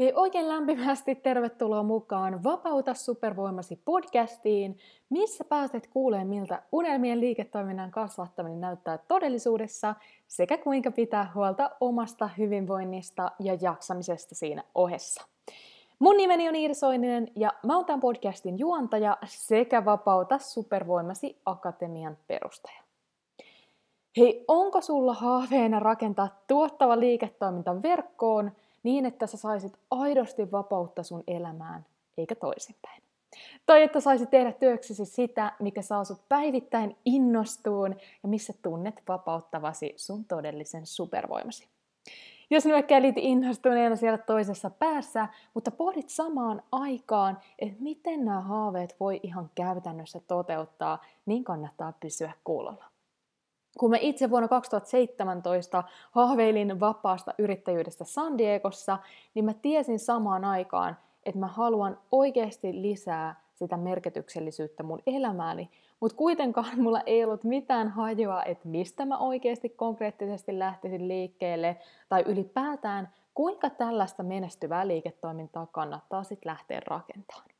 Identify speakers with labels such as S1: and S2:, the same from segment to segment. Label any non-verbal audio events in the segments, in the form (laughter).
S1: Hei oikein lämpimästi tervetuloa mukaan Vapauta supervoimasi podcastiin, missä pääset kuulemaan miltä unelmien liiketoiminnan kasvattaminen näyttää todellisuudessa sekä kuinka pitää huolta omasta hyvinvoinnista ja jaksamisesta siinä ohessa. Mun nimeni on Iiri Soininen ja mä oon tämän podcastin juontaja sekä Vapauta supervoimasi akatemian perustaja. Hei, onko sulla haaveena rakentaa tuottava liiketoiminta verkkoon – niin, että sä saisit aidosti vapautta sun elämään, eikä toisinpäin. Tai että saisit tehdä työksesi sitä, mikä saa sut päivittäin innostuun ja missä tunnet vapauttavasi sun todellisen supervoimasi. Jos nyökkäilit innostuneena siellä toisessa päässä, mutta pohdit samaan aikaan, että miten nämä haaveet voi ihan käytännössä toteuttaa, niin kannattaa pysyä kuulolla. Kun mä itse vuonna 2017 haaveilin vapaasta yrittäjyydestä San Diegossa, niin mä tiesin samaan aikaan, että mä haluan oikeasti lisää sitä merkityksellisyyttä mun elämääni, mutta kuitenkaan (laughs) mulla ei ollut mitään hajua, että mistä mä oikeasti konkreettisesti lähtisin liikkeelle, tai ylipäätään kuinka tällaista menestyvää liiketoimintaa kannattaa sitten lähteä rakentamaan.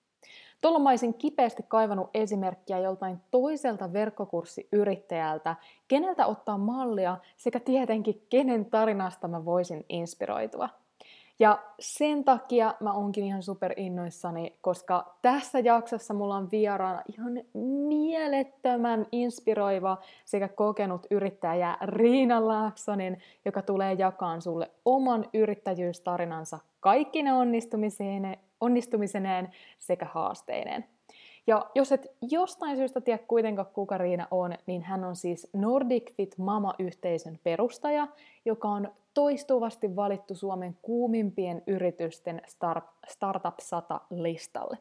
S1: Tuolla mä olisin kipeästi kaivannut esimerkkiä joltain toiselta verkkokurssiyrittäjältä, keneltä ottaa mallia sekä tietenkin kenen tarinasta mä voisin inspiroitua. Ja sen takia mä onkin ihan super innoissani, koska tässä jaksossa mulla on vieraana ihan mielettömän inspiroiva sekä kokenut yrittäjä Riina Laaksonen, joka tulee jakaan sulle oman yrittäjyystarinansa kaikki ne onnistumiseen, onnistumiseneen sekä haasteineen. Ja jos et jostain syystä tiedä kuitenkaan kuka Riina on, niin hän on siis Nordic Fit Mama-yhteisön perustaja, joka on toistuvasti valittu Suomen kuumimpien yritysten Startup 100 listalle.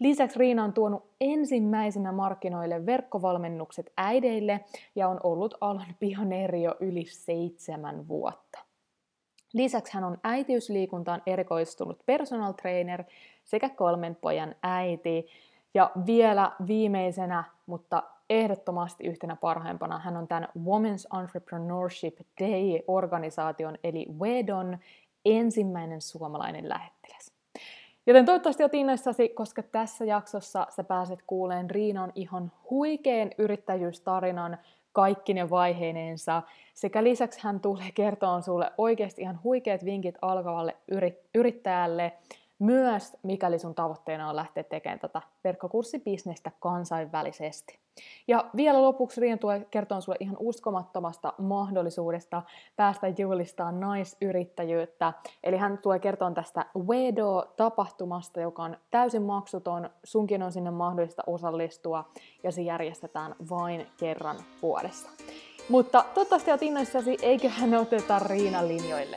S1: Lisäksi Riina on tuonut ensimmäisenä markkinoille verkkovalmennukset äideille ja on ollut alan pioneeri jo yli seitsemän vuotta. Lisäksi hän on äitiysliikuntaan erikoistunut personal trainer sekä kolmen pojan äiti. Ja vielä viimeisenä, mutta ehdottomasti yhtenä parhaimpana, hän on tämän Women's Entrepreneurship Day-organisaation eli WEDON ensimmäinen suomalainen lähettiläs. Joten toivottavasti olet innoissasi, koska tässä jaksossa sä pääset kuuleen Riinan ihan huikeen yrittäjyystarinan kaikki ne vaiheineensa. Sekä lisäksi hän tulee kertoa sulle oikeasti ihan huikeat vinkit alkavalle yrittäjälle, myös mikäli sun tavoitteena on lähteä tekemään tätä verkkokurssibisnestä kansainvälisesti. Ja vielä lopuksi Rian tulee kertoa sulle ihan uskomattomasta mahdollisuudesta päästä juhlistamaan naisyrittäjyyttä. Eli hän tulee kertoa tästä Wedo-tapahtumasta, joka on täysin maksuton. Sunkin on sinne mahdollista osallistua ja se järjestetään vain kerran vuodessa. Mutta toivottavasti olet innoissasi, eiköhän oteta Riina linjoille.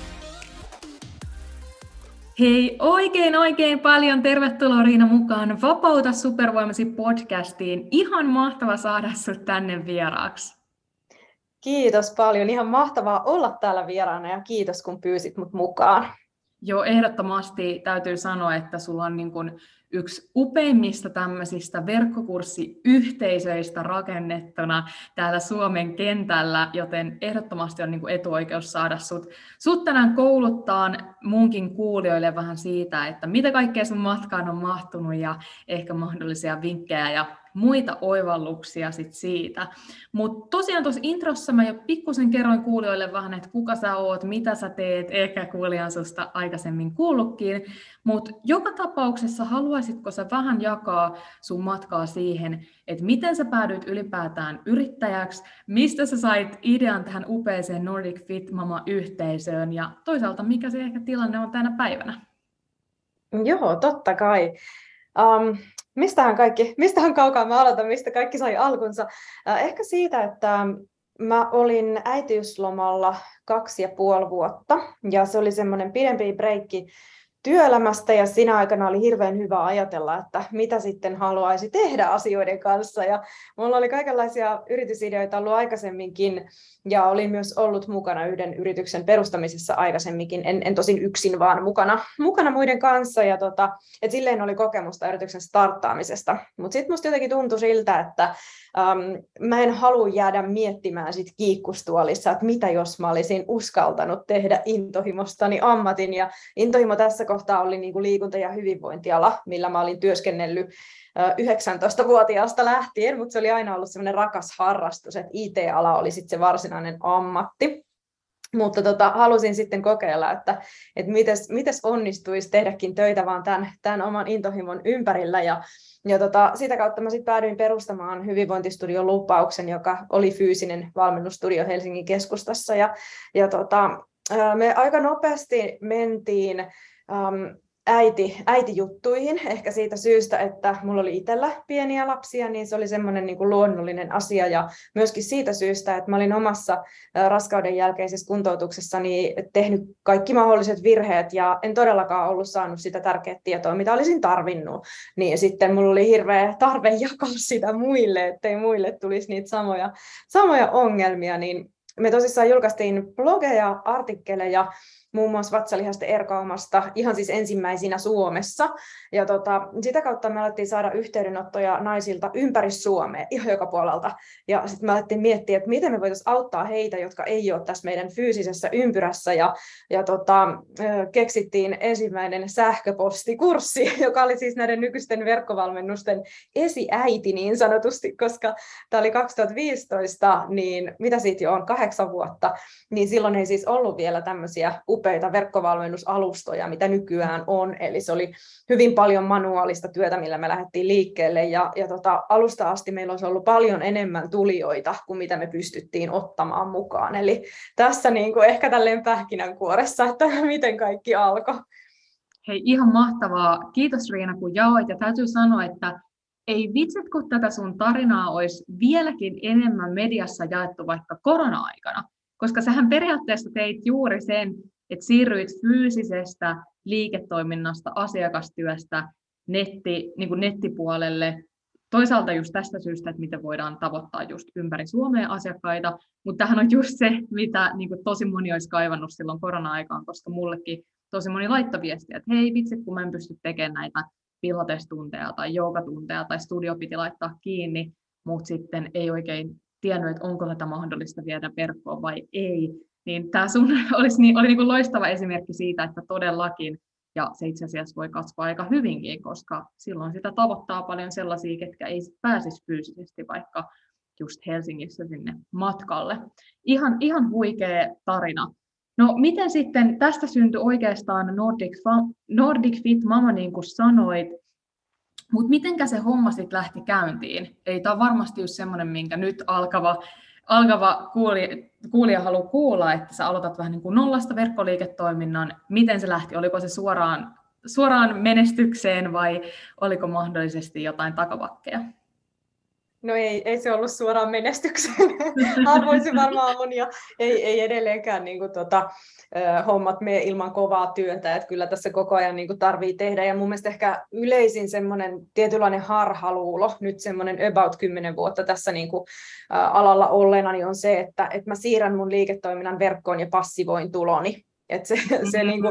S2: Hei, oikein oikein paljon tervetuloa Riina mukaan Vapauta supervoimasi podcastiin. Ihan mahtava saada sinut tänne vieraaksi.
S3: Kiitos paljon. Ihan mahtavaa olla täällä vieraana ja kiitos kun pyysit mut mukaan.
S2: Joo, ehdottomasti täytyy sanoa, että sulla on niin kuin yksi upeimmista tämmöisistä verkkokurssiyhteisöistä rakennettuna täällä Suomen kentällä, joten ehdottomasti on niin kuin etuoikeus saada sut, sut tänään kouluttaan munkin kuulijoille vähän siitä, että mitä kaikkea sun matkaan on mahtunut ja ehkä mahdollisia vinkkejä ja
S1: muita oivalluksia sit siitä. Mutta tosiaan tuossa introssa mä jo pikkusen kerroin kuulijoille vähän, että kuka sä oot, mitä sä teet, ehkä kuulijan susta aikaisemmin kuullutkin, mutta joka tapauksessa haluaisitko sä vähän jakaa sun matkaa siihen, että miten sä päädyit ylipäätään yrittäjäksi, mistä sä sait idean tähän upeeseen Nordic Fit Mama-yhteisöön ja toisaalta mikä se ehkä tilanne on tänä päivänä?
S3: Joo, totta kai. Um, mistähän kaikki, mistähän kaukaa mä aloitan, mistä kaikki sai alkunsa? Uh, ehkä siitä, että mä olin äitiyslomalla kaksi ja puoli vuotta, ja se oli semmoinen pidempi breikki työelämästä ja siinä aikana oli hirveän hyvä ajatella, että mitä sitten haluaisi tehdä asioiden kanssa. Ja mulla oli kaikenlaisia yritysideoita ollut aikaisemminkin ja olin myös ollut mukana yhden yrityksen perustamisessa aikaisemminkin, en, en tosin yksin, vaan mukana, mukana muiden kanssa. Ja tota, et silleen oli kokemusta yrityksen starttaamisesta. Mutta sitten musta jotenkin tuntui siltä, että um, mä en halua jäädä miettimään sit kiikkustuolissa, että mitä jos mä olisin uskaltanut tehdä intohimostani ammatin. Ja intohimo tässä kohtaa oli niin kuin liikunta- ja hyvinvointiala, millä mä olin työskennellyt 19-vuotiaasta lähtien, mutta se oli aina ollut semmoinen rakas harrastus, että IT-ala oli sitten se varsinainen ammatti. Mutta tota, halusin sitten kokeilla, että, että mites, mites onnistuisi tehdäkin töitä vaan tämän, tämän oman intohimon ympärillä. Ja, ja tota, sitä kautta mä sitten päädyin perustamaan hyvinvointistudion lupauksen, joka oli fyysinen valmennustudio Helsingin keskustassa. Ja, ja tota, me aika nopeasti mentiin um, äiti, äitijuttuihin, ehkä siitä syystä, että mulla oli itsellä pieniä lapsia, niin se oli semmoinen niin kuin luonnollinen asia, ja myöskin siitä syystä, että mä olin omassa raskauden jälkeisessä kuntoutuksessani tehnyt kaikki mahdolliset virheet, ja en todellakaan ollut saanut sitä tärkeää tietoa, mitä olisin tarvinnut, niin sitten mulla oli hirveä tarve (laughs) jakaa sitä muille, ettei muille tulisi niitä samoja, samoja ongelmia, niin me tosissaan julkaistiin blogeja, artikkeleja, muun muassa vatsalihasten erkaumasta ihan siis ensimmäisinä Suomessa. Ja tota, sitä kautta me alettiin saada yhteydenottoja naisilta ympäri Suomea, ihan joka puolelta. Ja sitten me alettiin miettiä, että miten me voitaisiin auttaa heitä, jotka ei ole tässä meidän fyysisessä ympyrässä. Ja, ja tota, keksittiin ensimmäinen sähköpostikurssi, (laughs) joka oli siis näiden nykyisten verkkovalmennusten esiäiti niin sanotusti, koska tämä oli 2015, niin mitä siitä jo on, kahdeksan vuotta, niin silloin ei siis ollut vielä tämmöisiä upeita verkkovalmennusalustoja, mitä nykyään on. Eli se oli hyvin paljon manuaalista työtä, millä me lähdettiin liikkeelle. Ja, ja tota, alusta asti meillä olisi ollut paljon enemmän tulijoita kuin mitä me pystyttiin ottamaan mukaan. Eli tässä niin kuin ehkä tälleen pähkinänkuoressa, että (laughs) miten kaikki alkoi.
S1: Hei, ihan mahtavaa. Kiitos Riina, kun jaoit. Ja täytyy sanoa, että ei vitsit, kun tätä sun tarinaa olisi vieläkin enemmän mediassa jaettu vaikka korona-aikana. Koska sähän periaatteessa teit juuri sen, että siirryit fyysisestä liiketoiminnasta, asiakastyöstä netti, niin kuin nettipuolelle, toisaalta just tästä syystä, että miten voidaan tavoittaa just ympäri Suomea asiakkaita, mutta tähän on just se, mitä niin kuin tosi moni olisi kaivannut silloin korona-aikaan, koska mullekin tosi moni laittoi viestiä, että hei vitsi, kun mä en pysty tekemään näitä pilatestunteja tai joogatunteja tai studio piti laittaa kiinni, mutta sitten ei oikein tiennyt, että onko tätä mahdollista viedä verkkoon vai ei. Niin tämä sun (laughs) olisi, niin, oli niin kuin loistava esimerkki siitä, että todellakin, ja se itse asiassa voi kasvaa aika hyvinkin, koska silloin sitä tavoittaa paljon sellaisia, ketkä ei pääsisi fyysisesti vaikka just Helsingissä sinne matkalle. Ihan, ihan huikea tarina. No miten sitten tästä syntyi oikeastaan Nordic, Nordic Fit Mama, niin kuin sanoit, mutta mitenkä se homma sitten lähti käyntiin? Ei tämä varmasti just semmoinen, minkä nyt alkava alkava kuulija, kuulija haluaa kuulla, että sä aloitat vähän niin kuin nollasta verkkoliiketoiminnan. Miten se lähti? Oliko se suoraan, suoraan menestykseen vai oliko mahdollisesti jotain takavakkeja?
S3: No ei, ei se ollut suoraan menestykseen. (laughs) Arvoisin varmaan on ja ei, ei edelleenkään niin kuin, tota, hommat mene ilman kovaa työtä, että kyllä tässä koko ajan niin tarvii tehdä. Ja mun mielestä ehkä yleisin semmoinen tietynlainen harhaluulo, nyt semmoinen about 10 vuotta tässä niin kuin, alalla olleena, niin on se, että, että mä siirrän mun liiketoiminnan verkkoon ja passivoin tuloni. Et se, se niinku,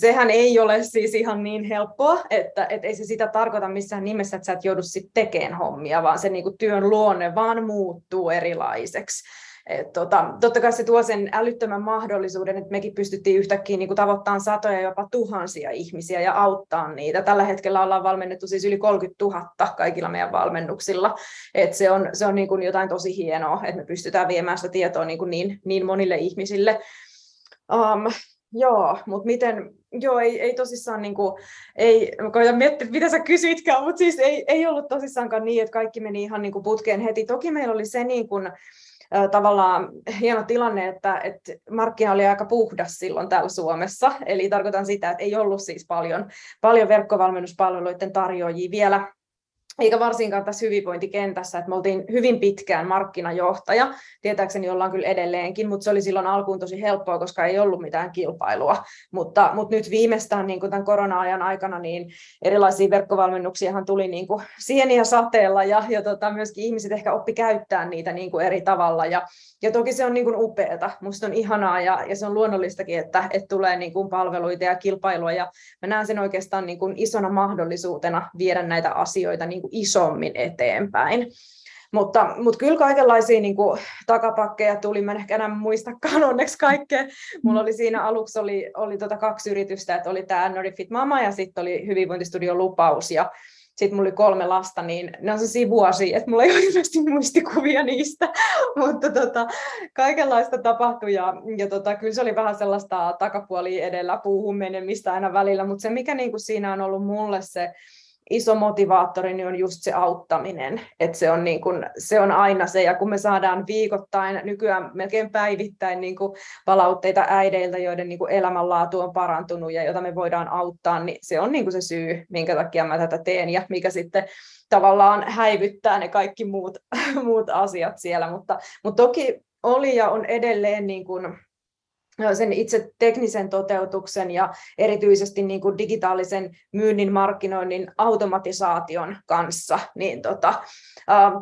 S3: sehän ei ole siis ihan niin helppoa, että et ei se sitä tarkoita missään nimessä, että sä et joudu sitten tekemään hommia, vaan se niinku työn luonne vaan muuttuu erilaiseksi. Et tota, totta kai se tuo sen älyttömän mahdollisuuden, että mekin pystyttiin yhtäkkiä niin tavoittamaan satoja, jopa tuhansia ihmisiä ja auttaa niitä. Tällä hetkellä ollaan valmennettu siis yli 30 000 kaikilla meidän valmennuksilla. Et se on, se on niin kuin jotain tosi hienoa, että me pystytään viemään sitä tietoa niin, kuin niin, niin monille ihmisille. Um, Joo, mutta miten, joo, ei, ei tosissaan niin kuin, ei, koitan miettiä, mitä sä kysytkään, mutta siis ei, ei ollut tosissaankaan niin, että kaikki meni ihan niin kuin putkeen heti. Toki meillä oli se niin kuin, tavallaan hieno tilanne, että, että markkina oli aika puhdas silloin täällä Suomessa. Eli tarkoitan sitä, että ei ollut siis paljon, paljon verkkovalmennuspalveluiden tarjoajia vielä eikä varsinkaan tässä hyvinvointikentässä, että me oltiin hyvin pitkään markkinajohtaja, tietääkseni ollaan kyllä edelleenkin, mutta se oli silloin alkuun tosi helppoa, koska ei ollut mitään kilpailua, mutta, mutta nyt viimeistään niin kuin tämän korona-ajan aikana niin erilaisia verkkovalmennuksiahan tuli niin kuin sieniä sateella ja, ja tota, myöskin ihmiset ehkä oppi käyttää niitä niin kuin eri tavalla. Ja, ja toki se on niin kuin upeata, musta on ihanaa ja, ja se on luonnollistakin, että, että tulee niin kuin palveluita ja kilpailua. Ja mä näen sen oikeastaan niin kuin isona mahdollisuutena viedä näitä asioita niin kuin isommin eteenpäin. Mutta, mutta kyllä kaikenlaisia niin kuin, takapakkeja tuli, mä en ehkä enää muistakaan onneksi kaikkea. Mulla oli siinä aluksi oli, oli tota kaksi yritystä, että oli tämä Norifit Mama ja sitten oli Hyvinvointistudio Lupaus. Ja sitten mulla oli kolme lasta, niin ne on sellaisia vuosia, että mulla ei ole hirveästi muistikuvia niistä, (laughs) mutta tota, kaikenlaista tapahtui ja, ja tota, kyllä se oli vähän sellaista takapuoli edellä puuhun menemistä aina välillä, mutta se mikä niin kuin siinä on ollut mulle se iso motivaattori niin on just se auttaminen, että se on, niin kuin, se on aina se, ja kun me saadaan viikoittain, nykyään melkein päivittäin niin kuin palautteita äideiltä, joiden niin kuin elämänlaatu on parantunut ja jota me voidaan auttaa, niin se on niin kuin se syy, minkä takia mä tätä teen, ja mikä sitten tavallaan häivyttää ne kaikki muut, (laughs) muut asiat siellä, mutta, mutta toki oli ja on edelleen niin kuin, sen itse teknisen toteutuksen ja erityisesti niin kuin digitaalisen myynnin markkinoinnin automatisaation kanssa niin tota,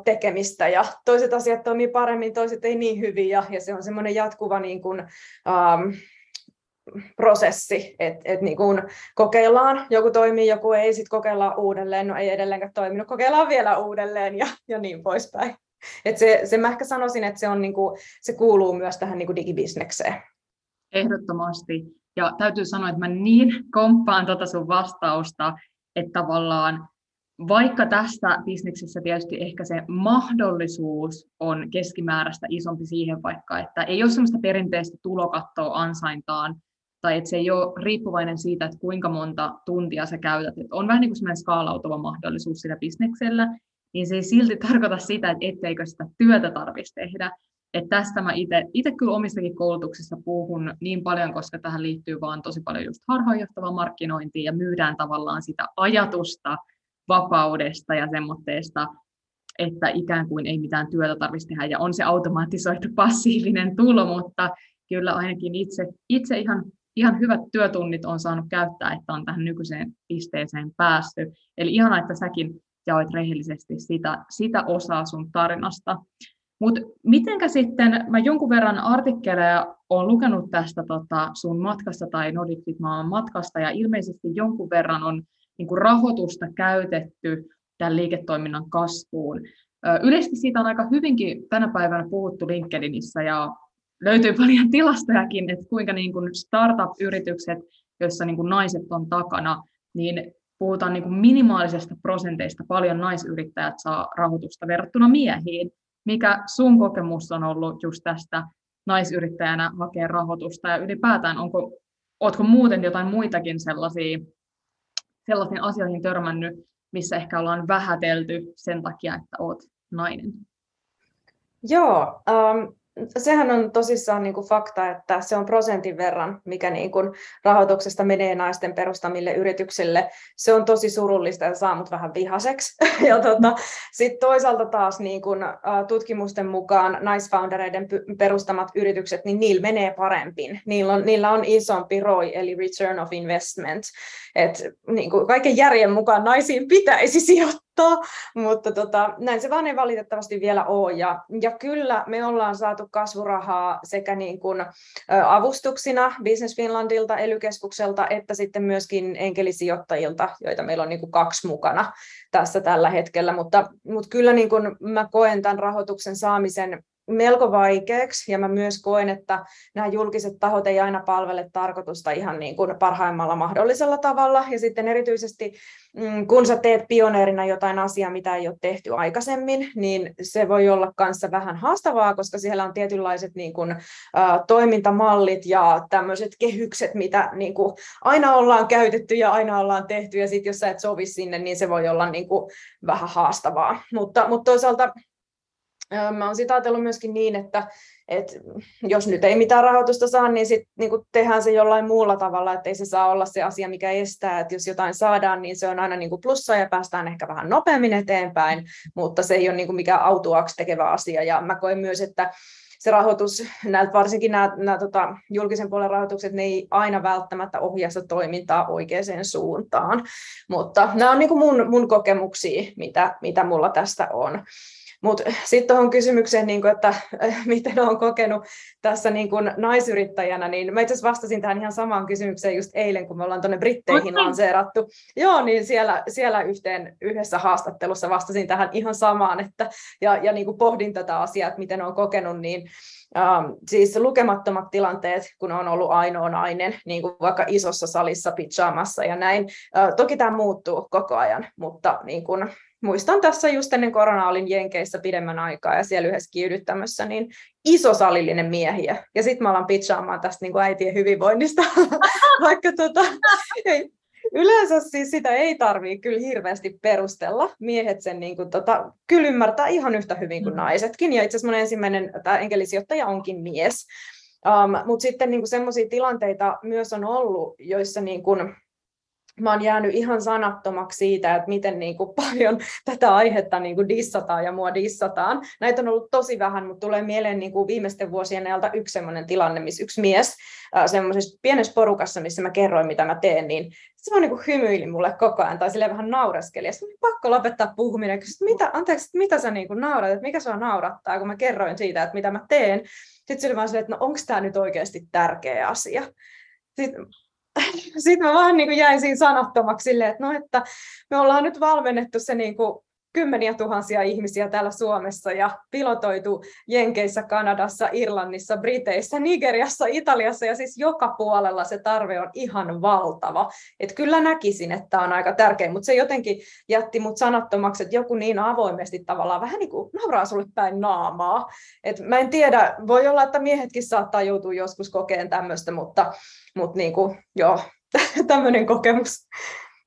S3: tekemistä. Ja toiset asiat toimii paremmin, toiset ei niin hyvin ja, ja se on semmoinen jatkuva niin kuin, um, prosessi, että et niin kokeillaan, joku toimii, joku ei, sitten kokeillaan uudelleen, no ei edelleenkään toiminut, kokeillaan vielä uudelleen ja, ja niin poispäin. Et se, se mä ehkä sanoisin, että se, on niin kuin, se kuuluu myös tähän niin kuin digibisnekseen.
S1: Ehdottomasti. Ja täytyy sanoa, että mä niin komppaan tuota sun vastausta, että tavallaan vaikka tässä bisneksessä tietysti ehkä se mahdollisuus on keskimääräistä isompi siihen vaikka, että ei ole sellaista perinteistä tulokattoa ansaintaan, tai että se ei ole riippuvainen siitä, että kuinka monta tuntia sä käytät. Että on vähän niin kuin skaalautuva mahdollisuus sillä bisneksellä, niin se ei silti tarkoita sitä, että etteikö sitä työtä tarvitsisi tehdä. Et tästä mä itse kyllä omistakin koulutuksissa puhun niin paljon, koska tähän liittyy vaan tosi paljon just harhaanjohtavaa markkinointia ja myydään tavallaan sitä ajatusta vapaudesta ja semmoitteesta, että ikään kuin ei mitään työtä tarvitsisi tehdä ja on se automatisoitu (laughs) passiivinen tulo, mutta kyllä ainakin itse, itse ihan, ihan hyvät työtunnit on saanut käyttää, että on tähän nykyiseen pisteeseen päästy. Eli ihan että säkin jaoit rehellisesti sitä, sitä osaa sun tarinasta. Mutta mitenkä sitten, mä jonkun verran artikkeleja olen lukenut tästä tota, sun matkasta tai Nordic Maan matkasta, ja ilmeisesti jonkun verran on niin kuin rahoitusta käytetty tämän liiketoiminnan kasvuun. Yleisesti siitä on aika hyvinkin tänä päivänä puhuttu LinkedInissä, ja löytyy paljon (laughs) tilastojakin, että kuinka niin kuin startup-yritykset, joissa niin kuin naiset on takana, niin puhutaan niin kuin minimaalisesta prosenteista, paljon naisyrittäjät saa rahoitusta verrattuna miehiin. Mikä sun kokemus on ollut just tästä naisyrittäjänä hakea rahoitusta ja ylipäätään onko, ootko muuten jotain muitakin sellaisia, sellaisiin asioihin törmännyt, missä ehkä ollaan vähätelty sen takia, että oot nainen?
S3: Joo, um, sehän on tosissaan niin kuin fakta, että se on prosentin verran, mikä niin kuin rahoituksesta menee naisten perustamille yrityksille. Se on tosi surullista ja saa mut vähän vihaseksi. (laughs) Ja tota, sitten toisaalta taas niin kuin, tutkimusten mukaan naisfoundereiden perustamat yritykset, niin niillä menee paremmin. Niillä on, niillä on isompi ROI, eli Return of Investment. Et, niin kuin kaiken järjen mukaan naisiin pitäisi sijoittaa katsoa, mutta tota, näin se vaan ei valitettavasti vielä ole. Ja, ja kyllä me ollaan saatu kasvurahaa sekä niin kuin, avustuksina Business Finlandilta, ely että sitten myöskin enkelisijoittajilta, joita meillä on niin kuin kaksi mukana tässä tällä hetkellä. Mutta, mutta kyllä niin kuin mä koen tämän rahoituksen saamisen melko vaikeaksi ja mä myös koen, että nämä julkiset tahot ei aina palvele tarkoitusta ihan niin kuin parhaimmalla mahdollisella tavalla ja sitten erityisesti mm, kun sä teet pioneerina jotain asiaa, mitä ei ole tehty aikaisemmin, niin se voi olla kanssa vähän haastavaa, koska siellä on tietynlaiset niin kuin, ä, toimintamallit ja tämmöiset kehykset, mitä niin kuin, aina ollaan käytetty ja aina ollaan tehty ja sitten jos sä et sovi sinne, niin se voi olla niin kuin, vähän haastavaa. Mutta, mutta toisaalta Mä oon sitä ajatellut myöskin niin, että, että jos nyt ei mitään rahoitusta saa, niin sitten niin tehdään se jollain muulla tavalla, että ei se saa olla se asia, mikä estää, että jos jotain saadaan, niin se on aina niin kuin plussa ja päästään ehkä vähän nopeammin eteenpäin, mutta se ei ole niin kuin mikään autuaksi tekevä asia. Ja mä koen myös, että se rahoitus, näitä, varsinkin nämä, nämä tota, julkisen puolen rahoitukset, ne ei aina välttämättä ohjaa toimintaa oikeaan suuntaan, mutta nämä on niin kuin mun, mun kokemuksia, mitä, mitä mulla tästä on. Mutta sitten tuohon kysymykseen, niin kuin, että äh, miten olen kokenut tässä niin kuin naisyrittäjänä, niin mä itse asiassa vastasin tähän ihan samaan kysymykseen just eilen, kun me ollaan tuonne Britteihin lanseerattu. Joo, niin siellä, siellä yhteen, yhdessä haastattelussa vastasin tähän ihan samaan, että, ja, ja niin kuin pohdin tätä asiaa, että miten olen kokenut, niin Um, siis lukemattomat tilanteet, kun on ollut ainoa nainen, niin kuin vaikka isossa salissa pijamassa ja näin. Uh, toki tämä muuttuu koko ajan, mutta niin kuin, muistan tässä just ennen koronaa olin Jenkeissä pidemmän aikaa ja siellä yhdessä kiihdyttämässä niin iso salillinen miehiä. Ja sitten mä alan pitchaamaan tästä niin kuin äitien hyvinvoinnista, (laughs) vaikka tota, ei, yleensä siis sitä ei tarvii kyllä hirveästi perustella. Miehet sen niin kuin, tota, kyllä ymmärtää ihan yhtä hyvin kuin mm. naisetkin. Ja itse asiassa mun ensimmäinen tämä enkelisijoittaja onkin mies. Um, Mutta sitten niin semmoisia tilanteita myös on ollut, joissa niin kuin, mä oon jäänyt ihan sanattomaksi siitä, että miten niin kuin paljon (laughs) tätä aihetta niin kuin dissataan ja mua dissataan. Näitä on ollut tosi vähän, mutta tulee mieleen niin kuin viimeisten vuosien ajalta yksi sellainen tilanne, missä yksi mies äh, semmoisessa pienessä porukassa, missä mä kerroin, mitä mä teen, niin se vaan niin hymyili mulle koko ajan tai sille vähän naureskeli. Ja sitten pakko lopettaa puhuminen, että mitä, anteeksi, mitä sä niin kuin naurat, että mikä sua naurattaa, kun mä kerroin siitä, että mitä mä teen. Sitten se oli vaan silleen, että no onko tämä nyt oikeasti tärkeä asia. Sitten (laughs) sitten mä vaan niin kuin jäin siinä sanattomaksi silleen, että no että me ollaan nyt valmennettu se niin kuin kymmeniä tuhansia ihmisiä täällä Suomessa ja pilotoitu Jenkeissä, Kanadassa, Irlannissa, Briteissä, Nigeriassa, Italiassa ja siis joka puolella se tarve on ihan valtava. Et kyllä näkisin, että on aika tärkeä, mutta se jotenkin jätti mut sanattomaksi, että joku niin avoimesti tavallaan vähän niin kuin nauraa sulle päin naamaa. Et mä en tiedä, voi olla, että miehetkin saattaa joutua joskus kokeen tämmöistä, mutta, mutta niin kuin, joo, (laughs) tämmöinen kokemus.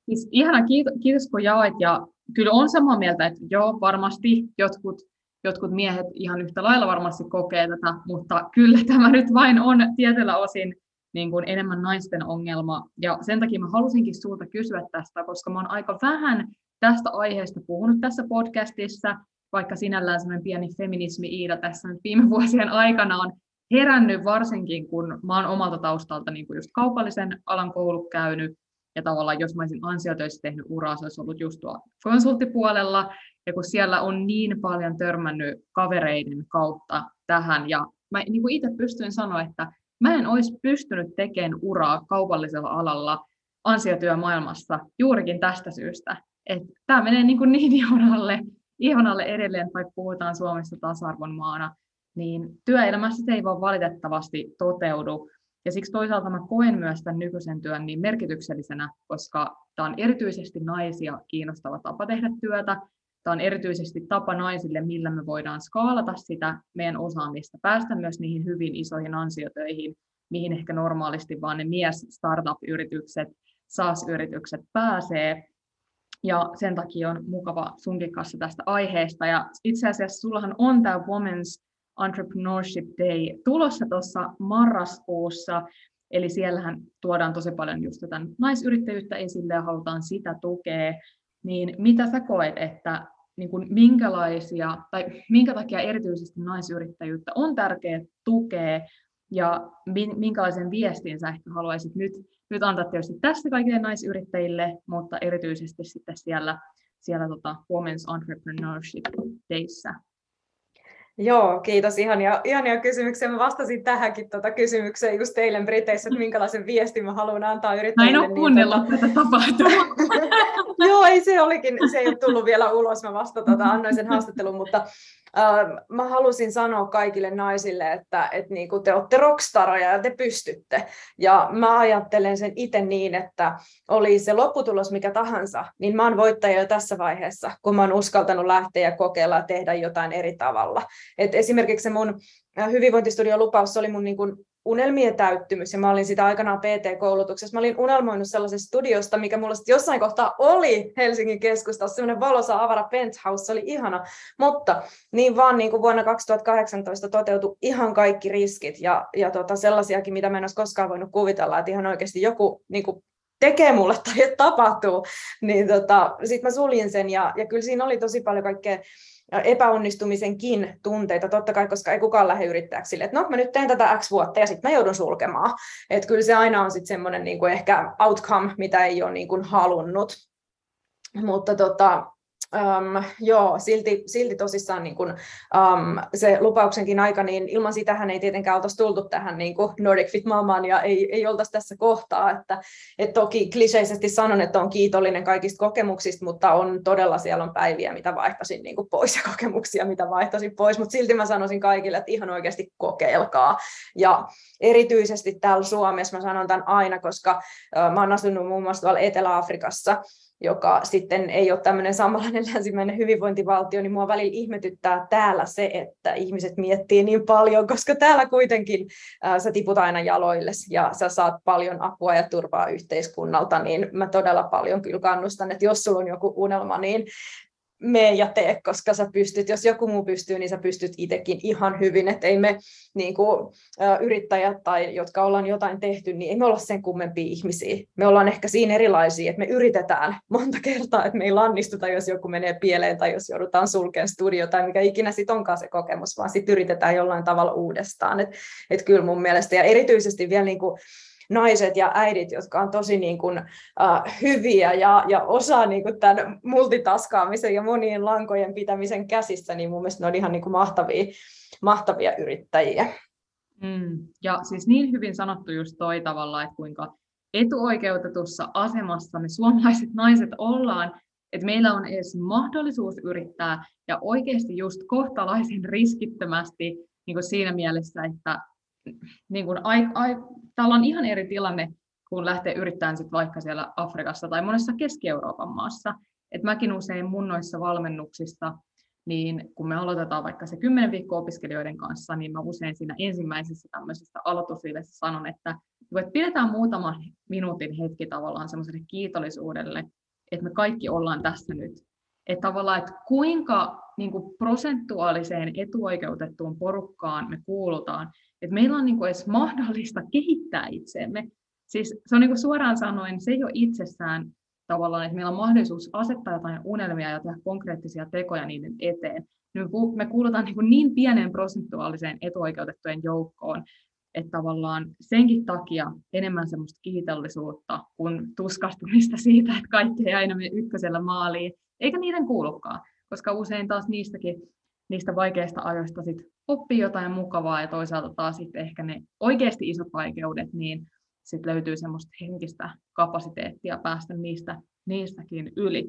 S1: Siis ihana, kiitos, kiitos kun jaoit ja kyllä on samaa mieltä, että joo, varmasti jotkut, jotkut miehet ihan yhtä lailla varmasti kokee tätä, mutta kyllä (laughs) tämä nyt vain on tietyllä osin niin kuin enemmän naisten ongelma. Ja sen takia mä halusinkin sulta kysyä tästä, koska mä oon aika vähän tästä aiheesta puhunut tässä podcastissa, vaikka sinällään semmoinen pieni feminismi-iida tässä nyt viime (laughs) vuosien aikana on herännyt varsinkin, kun mä oon omalta taustalta niin kuin just kaupallisen alan koulu käynyt, ja tavallaan jos mä olisin ansiotöissä tehnyt uraa, se olisi ollut just tuo konsulttipuolella. Ja kun siellä on niin paljon törmännyt kavereiden kautta tähän, ja mä niin kuin itse pystyn sanoa, että mä en olisi pystynyt tekemään uraa kaupallisella alalla ansiotyömaailmassa juurikin tästä syystä. Että tämä menee niin, kuin niin ihonalle, ihonalle edelleen, vaikka puhutaan Suomessa tasa-arvon maana, niin työelämässä se ei vaan valitettavasti toteudu. Ja siksi toisaalta mä koen myös tämän nykyisen työn niin merkityksellisenä, koska tämä on erityisesti naisia kiinnostava tapa tehdä työtä. Tämä on erityisesti tapa naisille, millä me voidaan skaalata sitä meidän osaamista, päästä myös niihin hyvin isoihin ansiotöihin, mihin ehkä normaalisti vaan ne mies startup-yritykset, SaaS-yritykset pääsee. Ja sen takia on mukava sunkin kanssa tästä aiheesta. Ja itse asiassa sullahan on tämä Women's Entrepreneurship Day tulossa tuossa marraskuussa, eli siellähän tuodaan tosi paljon just tätä naisyrittäjyyttä esille ja halutaan sitä tukea, niin mitä sä koet, että niin kuin minkälaisia, tai minkä takia erityisesti naisyrittäjyyttä on tärkeää tukea, ja minkälaisen viestin sä ehkä haluaisit nyt, nyt antaa tietysti tästä kaikille naisyrittäjille, mutta erityisesti sitten siellä, siellä tota Women's Entrepreneurship Dayssä.
S3: Joo, kiitos. Ihania, ihania kysymyksiä. Mä vastasin tähänkin tuota kysymykseen just eilen Briteissä, että minkälaisen viestin mä haluan antaa yrittäjille.
S1: Mä en ole kuunnellut niin, tuota... tätä tapahtumaa. (laughs)
S3: Joo, ei se olikin, se ei tullut vielä ulos. Mä vasta tuota, annoin sen haastattelun, mutta mä halusin sanoa kaikille naisille, että, että niin te olette rockstaroja ja te pystytte. Ja mä ajattelen sen itse niin, että oli se lopputulos mikä tahansa, niin mä oon voittaja jo tässä vaiheessa, kun mä oon uskaltanut lähteä ja kokeilla ja tehdä jotain eri tavalla. Et esimerkiksi se mun hyvinvointistudion lupaus oli mun niin kuin unelmien täyttymys, ja mä olin sitä aikanaan PT-koulutuksessa. Mä olin unelmoinut sellaisesta studiosta, mikä mulla jossain kohtaa oli Helsingin keskustassa, semmoinen valosa avara penthouse, se oli ihana, mutta niin vaan niin kuin vuonna 2018 toteutui ihan kaikki riskit, ja, ja tota, sellaisiakin, mitä mä en olisi koskaan voinut kuvitella, että ihan oikeasti joku niin kuin tekee mulle tai tapahtuu, niin tota, sitten mä suljin sen, ja, ja kyllä siinä oli tosi paljon kaikkea epäonnistumisenkin tunteita, totta kai, koska ei kukaan lähde yrittäjäksi sille, että no mä nyt teen tätä X vuotta ja sitten mä joudun sulkemaan. Että kyllä se aina on sitten semmoinen niin kuin ehkä outcome, mitä ei ole niin kuin halunnut. Mutta tota, Um, joo, silti, silti tosissaan niin kun, um, se lupauksenkin aika, niin ilman sitähän ei tietenkään oltaisi tultu tähän niin kuin Nordic Fit-maailmaan ja ei, ei oltaisi tässä kohtaa. Että, et toki kliseisesti sanon, että on kiitollinen kaikista kokemuksista, mutta on todella siellä on päiviä, mitä vaihtaisin niin kuin pois ja kokemuksia, mitä vaihtaisin pois. Mutta silti mä sanoisin kaikille, että ihan oikeasti kokeilkaa. Ja erityisesti täällä Suomessa mä sanon tämän aina, koska uh, mä oon asunut muun muassa tuolla Etelä-Afrikassa, joka sitten ei ole tämmöinen samanlainen (laughs) länsimäinen hyvinvointivaltio, niin mua välillä ihmetyttää täällä se, että ihmiset miettii niin paljon, koska täällä kuitenkin ää, sä tiput aina jaloille ja sä saat paljon apua ja turvaa yhteiskunnalta, niin mä todella paljon kyllä kannustan, että jos sulla on joku unelma, niin mene ja tee, koska sä pystyt, jos joku muu pystyy, niin sä pystyt itsekin ihan hyvin, että ei me niin kuin, yrittäjät tai jotka ollaan jotain tehty, niin ei me olla sen kummempia ihmisiä. Me ollaan ehkä siinä erilaisia, että me yritetään monta kertaa, että me ei lannistuta, jos joku menee pieleen tai jos joudutaan sulkemaan studio tai mikä ikinä sitten onkaan se kokemus, vaan sitten yritetään jollain tavalla uudestaan. Että et kyllä mun mielestä, ja erityisesti vielä niin kuin, naiset ja äidit, jotka on tosi niin kuin, uh, hyviä ja, ja osaa niin kuin tämän multitaskaamisen ja monien lankojen pitämisen käsissä, niin mun mielestä ne on ihan niin kuin mahtavia, mahtavia yrittäjiä.
S1: Mm, ja siis niin hyvin sanottu just toi tavalla, että kuinka etuoikeutetussa asemassa me suomalaiset naiset ollaan, että meillä on edes mahdollisuus yrittää ja oikeasti just kohtalaisen riskittömästi niin kuin siinä mielessä, että niin kuin, ai, ai, täällä on ihan eri tilanne, kun lähtee yrittämään sit vaikka siellä Afrikassa tai monessa Keski-Euroopan maassa. Et mäkin usein mun noissa valmennuksissa, niin kun me aloitetaan vaikka se 10 viikkoa opiskelijoiden kanssa, niin mä usein siinä ensimmäisessä tämmöisessä aloitusviidessä sanon, että, että pidetään muutama minuutin hetki tavallaan semmoiselle kiitollisuudelle, että me kaikki ollaan tässä nyt. Että tavallaan, että kuinka niin kuin prosentuaaliseen etuoikeutettuun porukkaan me kuulutaan, että meillä on niin kuin edes mahdollista kehittää itseemme. Siis se on niin kuin suoraan sanoen, se ole itsessään tavallaan, että meillä on mahdollisuus asettaa jotain unelmia ja tehdä konkreettisia tekoja niiden eteen. Me kuulutaan niin, kuin niin pienen prosentuaaliseen etuoikeutettujen joukkoon, että tavallaan senkin takia enemmän semmoista kiitollisuutta kuin tuskastumista siitä, että kaikki ei aina mene ykkösellä maaliin, eikä niiden kuulukaan, koska usein taas niistäkin niistä vaikeista ajoista sit oppii jotain mukavaa ja toisaalta taas sitten ehkä ne oikeasti isot vaikeudet, niin sitten löytyy semmoista henkistä kapasiteettia päästä niistä, niistäkin yli.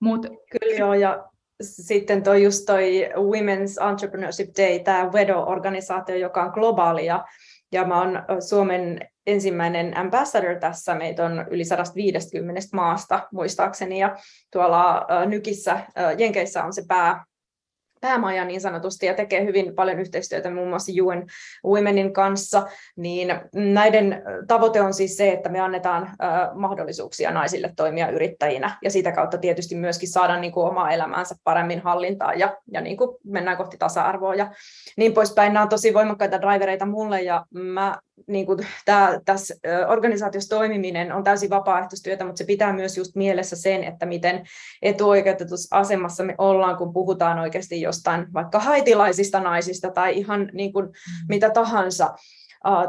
S3: Mut... Kyllä joo, ja sitten toi just toi Women's Entrepreneurship Day, tämä WEDO-organisaatio, joka on globaali, ja, ja mä oon Suomen ensimmäinen ambassador tässä, meitä on yli 150 maasta muistaakseni, ja tuolla Nykissä, Jenkeissä on se pää, päämaja niin sanotusti ja tekee hyvin paljon yhteistyötä muun muassa UN Womenin kanssa, niin näiden tavoite on siis se, että me annetaan mahdollisuuksia naisille toimia yrittäjinä. Ja sitä kautta tietysti myöskin saada niin kuin omaa elämäänsä paremmin hallintaan ja, ja niin kuin mennään kohti tasa-arvoa ja niin poispäin. Nämä on tosi voimakkaita drivereita mulle ja mä niin kuin tämä, tässä organisaatiossa toimiminen on täysin vapaaehtoistyötä, mutta se pitää myös just mielessä sen, että miten etuoikeutetussa asemassa me ollaan, kun puhutaan oikeasti jostain vaikka haitilaisista naisista tai ihan niin kuin mm. mitä tahansa.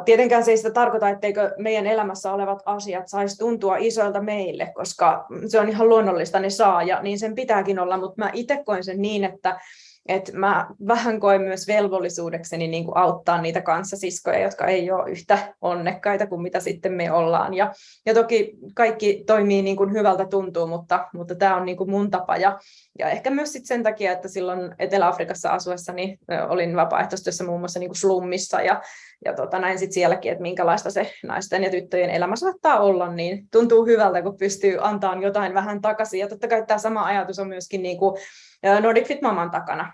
S3: Tietenkään se ei sitä tarkoita, etteikö meidän elämässä olevat asiat saisi tuntua isoilta meille, koska se on ihan luonnollista, ne saa ja niin sen pitääkin olla, mutta mä itse koen sen niin, että että mä vähän koen myös velvollisuudekseni niin kuin auttaa niitä kanssasiskoja, jotka ei ole yhtä onnekkaita kuin mitä sitten me ollaan. Ja, ja toki kaikki toimii niin kuin hyvältä tuntuu, mutta, mutta tämä on niin kuin mun tapa. Ja, ja ehkä myös sit sen takia, että silloin Etelä-Afrikassa asuessani olin vapaaehtoistyössä muun muassa niin kuin slummissa ja, ja tota, näin sitten sielläkin, että minkälaista se naisten ja tyttöjen elämä saattaa olla, niin tuntuu hyvältä, kun pystyy antamaan jotain vähän takaisin. Ja totta kai tämä sama ajatus on myöskin niin kuin Nordic Fit Maman takana,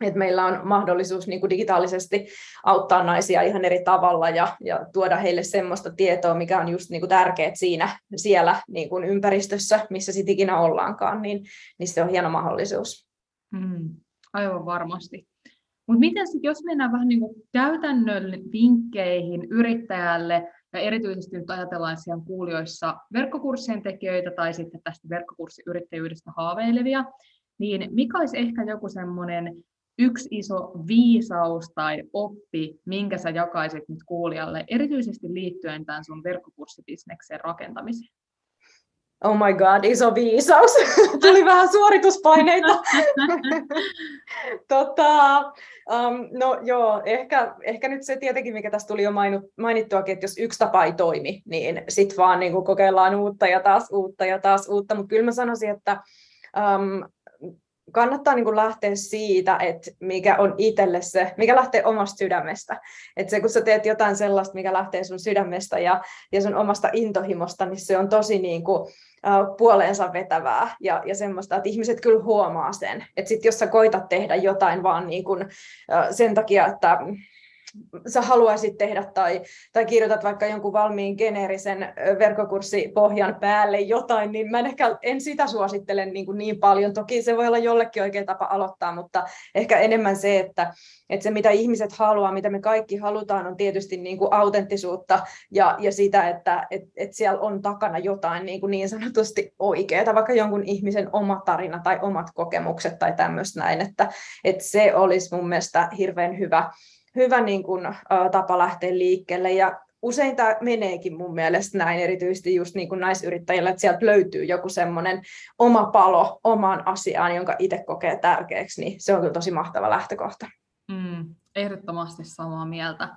S3: että meillä on mahdollisuus niin kuin digitaalisesti auttaa naisia ihan eri tavalla ja, ja tuoda heille semmoista tietoa, mikä on just niin tärkeää siinä siellä niin kuin ympäristössä, missä sitten ikinä ollaankaan, niin, niin se on hieno mahdollisuus.
S1: Mm, aivan varmasti. Mutta miten sitten, jos mennään vähän niin käytännön vinkkeihin yrittäjälle, ja erityisesti nyt ajatellaan siellä kuulijoissa verkkokurssien tekijöitä tai sitten tästä verkkokurssiyrittäjyydestä haaveilevia, niin mikä olisi ehkä joku semmoinen yksi iso viisaus tai oppi, minkä sä jakaisit nyt kuulijalle, erityisesti liittyen tämän sun verkkokurssibisneksen rakentamiseen?
S3: Oh my god, iso viisaus. (laughs) Tuli vähän suorituspaineita. (laughs) tota, um, no joo, ehkä, ehkä nyt se tietenkin, mikä tässä tuli jo mainittuakin, että jos yksi tapa ei toimi, niin sitten vaan niin kokeillaan uutta ja taas uutta ja taas uutta. Mutta kyllä mä sanoisin, että um, kannattaa niin kuin lähteä siitä, että mikä on itselle se, mikä lähtee omasta sydämestä. Että se, kun sä teet jotain sellaista, mikä lähtee sun sydämestä ja, ja sun omasta intohimosta, niin se on tosi niin kuin, puoleensa vetävää ja, ja semmoista, että ihmiset kyllä huomaa sen. Että sitten jos sä koitat tehdä jotain vaan niin kuin, sen takia, että sä haluaisit tehdä tai, tai kirjoitat vaikka jonkun valmiin geneerisen verkkokurssipohjan päälle jotain, niin mä en ehkä en sitä suosittele niin, kuin niin paljon. Toki se voi olla jollekin oikea tapa aloittaa, mutta ehkä enemmän se, että, että se mitä ihmiset haluaa, mitä me kaikki halutaan, on tietysti niin kuin autenttisuutta ja, ja sitä, että et, et siellä on takana jotain niin, kuin niin sanotusti oikeaa, vaikka jonkun ihmisen oma tarina tai omat kokemukset tai tämmöistä näin, että, että se olisi mun mielestä hirveän hyvä hyvä niin kuin, tapa lähteä liikkeelle ja usein tämä meneekin mun mielestä näin, erityisesti just niin kuin naisyrittäjillä, että sieltä löytyy joku semmoinen oma palo omaan asiaan, jonka itse kokee tärkeäksi, niin se on kyllä tosi mahtava lähtökohta.
S1: Mm, ehdottomasti samaa mieltä.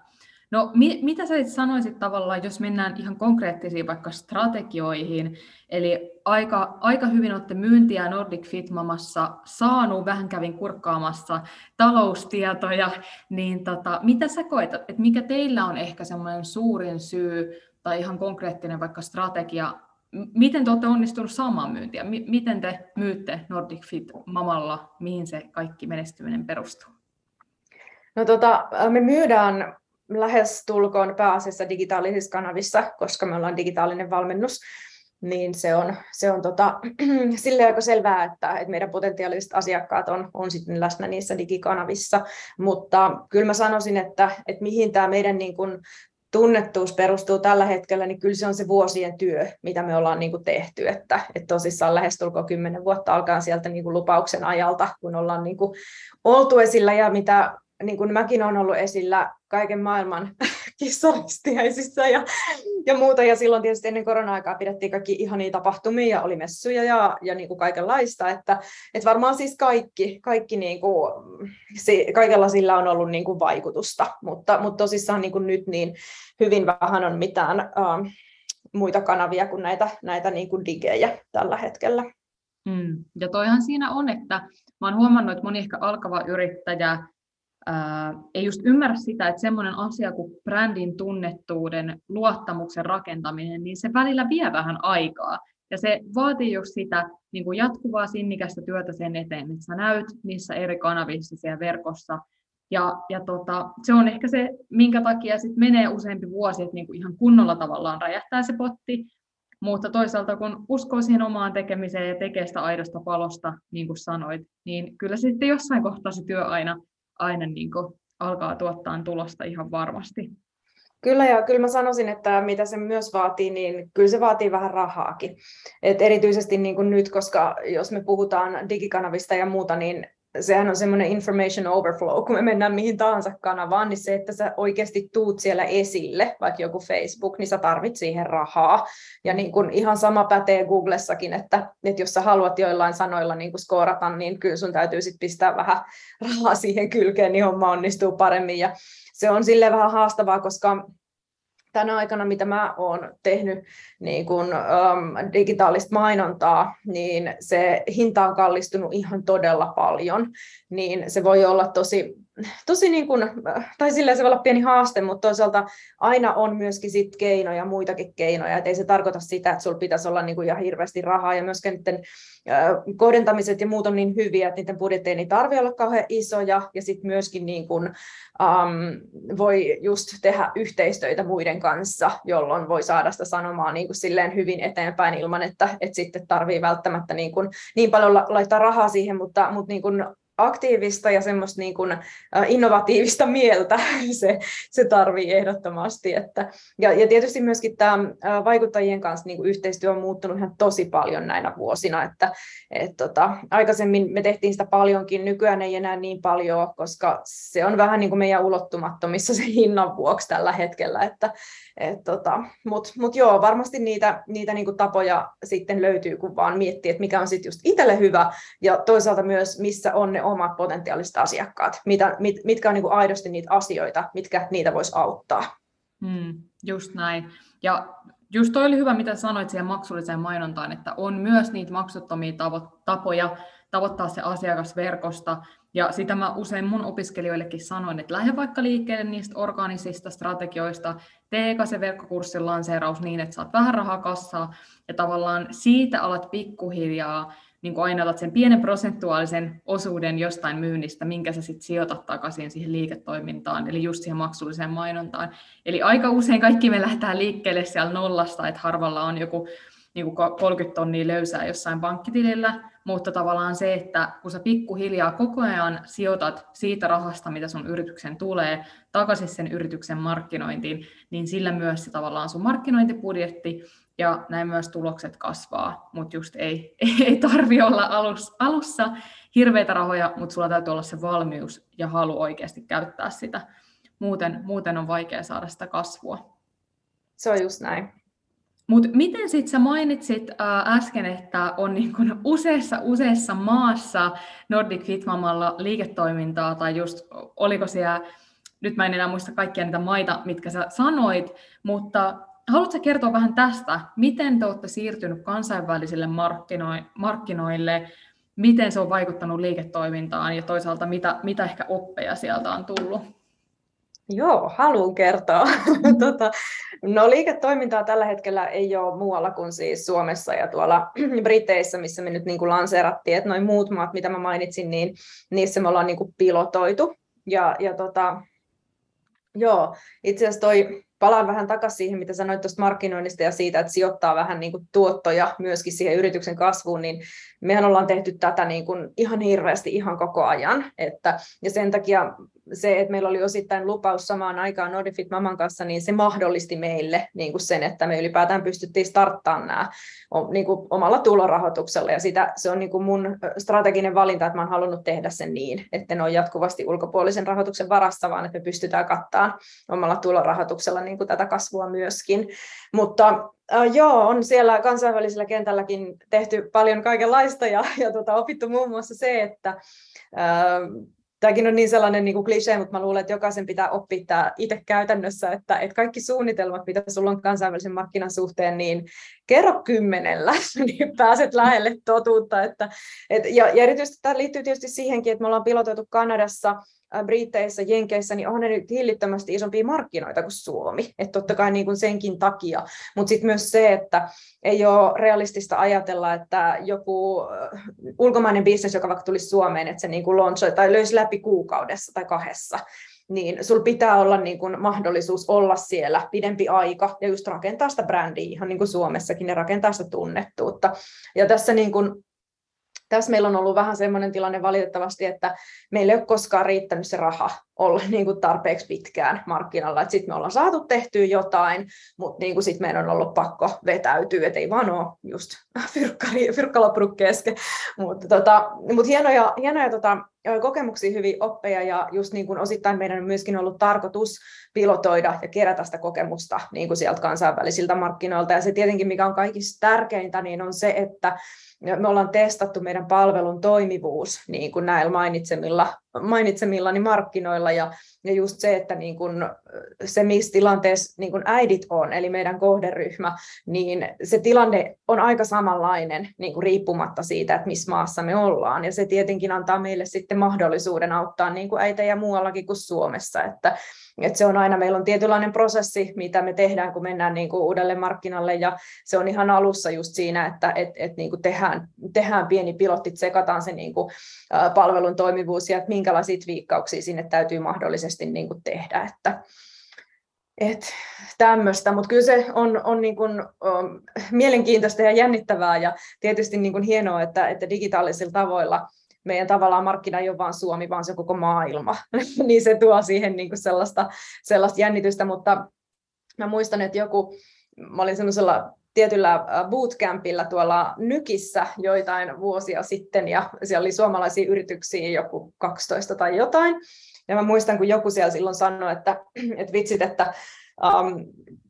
S1: No mi- mitä sä sanoisit tavallaan, jos mennään ihan konkreettisiin vaikka strategioihin, eli aika, aika hyvin olette myyntiä Nordic Fitmamassa saanut, vähän kävin kurkkaamassa taloustietoja, niin tota, mitä sä koetat, että mikä teillä on ehkä semmoinen suurin syy tai ihan konkreettinen vaikka strategia, miten te olette onnistunut saamaan myyntiä, M- miten te myytte Nordic Fit Mamalla, mihin se kaikki menestyminen perustuu?
S3: No tota, me myydään lähes tulkoon pääasiassa digitaalisissa kanavissa, koska me ollaan digitaalinen valmennus, niin se on, se on tota, (clears throat) sille aika selvää, että, että meidän potentiaaliset asiakkaat on, on sitten läsnä niissä digikanavissa, mutta kyllä mä sanoisin, että, että mihin tämä meidän niin kuin tunnettuus perustuu tällä hetkellä, niin kyllä se on se vuosien työ, mitä me ollaan niin kuin tehty, että, että tosissaan lähestulkoon kymmenen vuotta alkaa sieltä niin kuin lupauksen ajalta, kun ollaan niin kuin oltu esillä ja mitä niin kuin mäkin olen ollut esillä kaiken maailman (laughs) kissaristiaisissa ja, ja muuta. Ja silloin tietysti ennen korona-aikaa pidettiin kaikki ihania tapahtumia ja oli messuja ja, ja niin kuin kaikenlaista. Että, että varmaan siis kaikki, kaikki niin kuin, kaikella sillä on ollut niin kuin vaikutusta. Mutta, mutta tosissaan niin kuin nyt niin hyvin vähän on mitään uh, muita kanavia kuin näitä, näitä niin kuin digejä tällä hetkellä.
S1: Mm. Ja toihan siinä on, että oon huomannut, että moni ehkä alkava yrittäjä ää, ei just ymmärrä sitä, että semmoinen asia kuin brändin tunnettuuden, luottamuksen rakentaminen, niin se välillä vie vähän aikaa. Ja se vaatii just sitä niin kuin jatkuvaa sinnikästä työtä sen eteen, että sä näyt niissä eri kanavissa siellä verkossa. Ja, ja tota, se on ehkä se, minkä takia sit menee useampi vuosi, että niin kuin ihan kunnolla tavallaan räjähtää se potti. Mutta toisaalta kun uskoo siihen omaan tekemiseen ja tekee sitä aidosta palosta, niin kuin sanoit, niin kyllä se sitten jossain kohtaa se työ aina aina niin kuin alkaa tuottaa tulosta ihan varmasti.
S3: Kyllä ja kyllä mä sanoisin, että mitä se myös vaatii, niin kyllä se vaatii vähän rahaakin. Et erityisesti niin kuin nyt, koska jos me puhutaan digikanavista ja muuta, niin sehän on semmoinen information overflow, kun me mennään mihin tahansa kanavaan, niin se, että sä oikeasti tuut siellä esille, vaikka joku Facebook, niin sä tarvit siihen rahaa. Ja niin kun ihan sama pätee Googlessakin, että, että jos sä haluat joillain sanoilla niin skoorata, niin kyllä sun täytyy sitten pistää vähän rahaa siihen kylkeen, niin homma onnistuu paremmin. Ja se on sille vähän haastavaa, koska tänä aikana, mitä mä oon tehnyt niin kun, um, digitaalista mainontaa, niin se hinta on kallistunut ihan todella paljon. Niin se voi olla tosi tosi niin kuin, tai silleen se voi olla pieni haaste, mutta toisaalta aina on myöskin sit keinoja, muitakin keinoja, että ei se tarkoita sitä, että sulla pitäisi olla niin kuin ihan hirveästi rahaa, ja myöskin niiden kohdentamiset ja muut on niin hyviä, että niiden budjetteja ei tarvitse olla kauhean isoja, ja sitten myöskin niin kuin, um, voi just tehdä yhteistöitä muiden kanssa, jolloin voi saada sitä sanomaa niin kuin silleen hyvin eteenpäin ilman, että, että sitten tarvii välttämättä niin, kuin, niin paljon laittaa rahaa siihen, mutta, mutta niin kuin aktiivista ja semmoista niin kuin innovatiivista mieltä (laughs) se, se tarvii ehdottomasti. Että, ja, ja tietysti myöskin tämä vaikuttajien kanssa niin kuin yhteistyö on muuttunut ihan tosi paljon näinä vuosina, että et, tota, aikaisemmin me tehtiin sitä paljonkin, nykyään ei enää niin paljon, koska se on vähän niin kuin meidän ulottumattomissa se hinnan vuoksi tällä hetkellä, että et, tota, Mutta mut joo, varmasti niitä, niitä niin kuin tapoja sitten löytyy, kun vaan miettii, että mikä on sitten just itselle hyvä ja toisaalta myös missä on ne omat potentiaaliset asiakkaat, mitä, mit, mitkä on niin kuin aidosti niitä asioita, mitkä niitä voisi auttaa.
S1: Mm, just näin. Ja just toi oli hyvä, mitä sanoit siihen maksulliseen mainontaan, että on myös niitä maksuttomia tavo- tapoja tavoittaa se asiakas verkosta. Ja sitä mä usein mun opiskelijoillekin sanoin, että lähde vaikka liikkeelle niistä organisista strategioista, tee se verkkokurssin lanseeraus niin, että saat vähän rahaa kassaa, ja tavallaan siitä alat pikkuhiljaa niin kuin aina sen pienen prosentuaalisen osuuden jostain myynnistä, minkä sä sitten sijoitat takaisin siihen liiketoimintaan, eli just siihen maksulliseen mainontaan. Eli aika usein kaikki me lähdetään liikkeelle siellä nollasta, että harvalla on joku niin kuin 30 tonnia löysää jossain pankkitilillä, mutta tavallaan se, että kun sä pikkuhiljaa koko ajan sijoitat siitä rahasta, mitä sun yrityksen tulee, takaisin sen yrityksen markkinointiin, niin sillä myös se tavallaan sun markkinointibudjetti ja näin myös tulokset kasvaa, mutta just ei, (laughs) ei tarvi olla alus, alussa hirveitä rahoja, mutta sulla täytyy olla se valmius ja halu oikeasti käyttää sitä. Muuten, muuten on vaikea saada sitä kasvua.
S3: Se on just näin.
S1: Mutta miten sitten sä mainitsit äh, äsken, että on niin kun useassa, useassa maassa Nordic Fitmamalla liiketoimintaa, tai just oliko siellä, nyt mä en enää muista kaikkia niitä maita, mitkä sä sanoit, mutta haluatko kertoa vähän tästä, miten te olette siirtynyt kansainvälisille markkinoille, miten se on vaikuttanut liiketoimintaan ja toisaalta mitä, mitä ehkä oppeja sieltä on tullut?
S3: Joo, haluan kertoa. (laughs) tota, no liiketoimintaa tällä hetkellä ei ole muualla kuin siis Suomessa ja tuolla (clears throat) Briteissä, missä me nyt niin kuin lanseerattiin, että noin muut maat, mitä mä mainitsin, niin niissä me ollaan niin kuin pilotoitu. Ja, ja tota, joo, itse asiassa toi palaan vähän takaisin siihen, mitä sanoit tuosta markkinoinnista ja siitä, että sijoittaa vähän niin kuin tuottoja myöskin siihen yrityksen kasvuun, niin mehän ollaan tehty tätä niin kuin ihan hirveästi ihan koko ajan. Että, ja sen takia se, että meillä oli osittain lupaus samaan aikaan Nordifit Maman kanssa, niin se mahdollisti meille niin kuin sen, että me ylipäätään pystyttiin starttaamaan nämä niin kuin omalla tulorahoituksella. Ja sitä, se on niin kuin mun strateginen valinta, että mä oon halunnut tehdä sen niin, että ne on jatkuvasti ulkopuolisen rahoituksen varassa, vaan että me pystytään kattamaan omalla tulorahoituksella niin kuin tätä kasvua myöskin. Mutta joo, on siellä kansainvälisellä kentälläkin tehty paljon kaikenlaista ja, ja tuota, opittu muun muassa se, että uh, tämäkin on niin sellainen niin kuin klisee, mutta mä luulen, että jokaisen pitää oppia tämä itse käytännössä, että, että kaikki suunnitelmat, mitä sulla on kansainvälisen markkinan suhteen, niin kerro kymmenellä, (laughs) niin pääset lähelle totuutta. Että, et, ja, ja erityisesti tämä liittyy tietysti siihenkin, että me ollaan pilotoitu Kanadassa Briteissä, Jenkeissä, niin on ne nyt hillittömästi isompia markkinoita kuin Suomi. Että totta kai niin kuin senkin takia. Mutta sitten myös se, että ei ole realistista ajatella, että joku ulkomainen bisnes, joka vaikka tulisi Suomeen, että se niin kuin launchoi tai löysi läpi kuukaudessa tai kahdessa, niin sul pitää olla niin kuin mahdollisuus olla siellä pidempi aika ja just rakentaa sitä brändiä ihan niin kuin Suomessakin ja rakentaa sitä tunnettuutta. Ja tässä niin kuin tässä meillä on ollut vähän sellainen tilanne valitettavasti, että meillä ei ole koskaan riittänyt se raha olla (laughs) niin kuin tarpeeksi pitkään markkinalla. Sitten me ollaan saatu tehtyä jotain, mutta niin kuin sit meidän on ollut pakko vetäytyä, että ei vaan ole just (laughs) fyrkka loppunut kesken. Mutta tota, mut hienoja, hienoja tota, kokemuksia, hyviä oppeja ja just niin kuin osittain meidän on myöskin ollut tarkoitus pilotoida ja kerätä sitä kokemusta niin kuin sieltä kansainvälisiltä markkinoilta. Ja se tietenkin, mikä on kaikista tärkeintä, niin on se, että me ollaan testattu meidän palvelun toimivuus niin kuin näillä mainitsemilla, mainitsemillani markkinoilla ja, ja just se, että niin kuin se, missä tilanteessa niin kuin äidit on, eli meidän kohderyhmä, niin se tilanne on aika samanlainen niin kuin riippumatta siitä, että missä maassa me ollaan. Ja se tietenkin antaa meille sitten mahdollisuuden auttaa niin kuin äitejä muuallakin kuin Suomessa, että et se on aina, meillä on tietynlainen prosessi, mitä me tehdään, kun mennään niin kuin uudelle markkinalle, ja se on ihan alussa just siinä, että et, et niin kuin tehdään, tehdään pieni pilotti, tsekataan se niin kuin, palvelun toimivuus ja että minkälaisia viikkauksia sinne täytyy mahdollisesti niin kuin tehdä. Että, et tämmöistä, mutta kyllä se on, on niin kuin, um, mielenkiintoista ja jännittävää ja tietysti niin kuin hienoa, että, että digitaalisilla tavoilla meidän tavallaan markkina ei ole vain Suomi, vaan se koko maailma. (laughs) niin se tuo siihen niin kuin sellaista, sellaista jännitystä, mutta mä muistan, että joku, mä olin semmoisella tietyllä bootcampilla tuolla Nykissä joitain vuosia sitten, ja siellä oli suomalaisia yrityksiä, joku 12 tai jotain, ja mä muistan, kun joku siellä silloin sanoi, että, (clears throat) että vitsit, että um,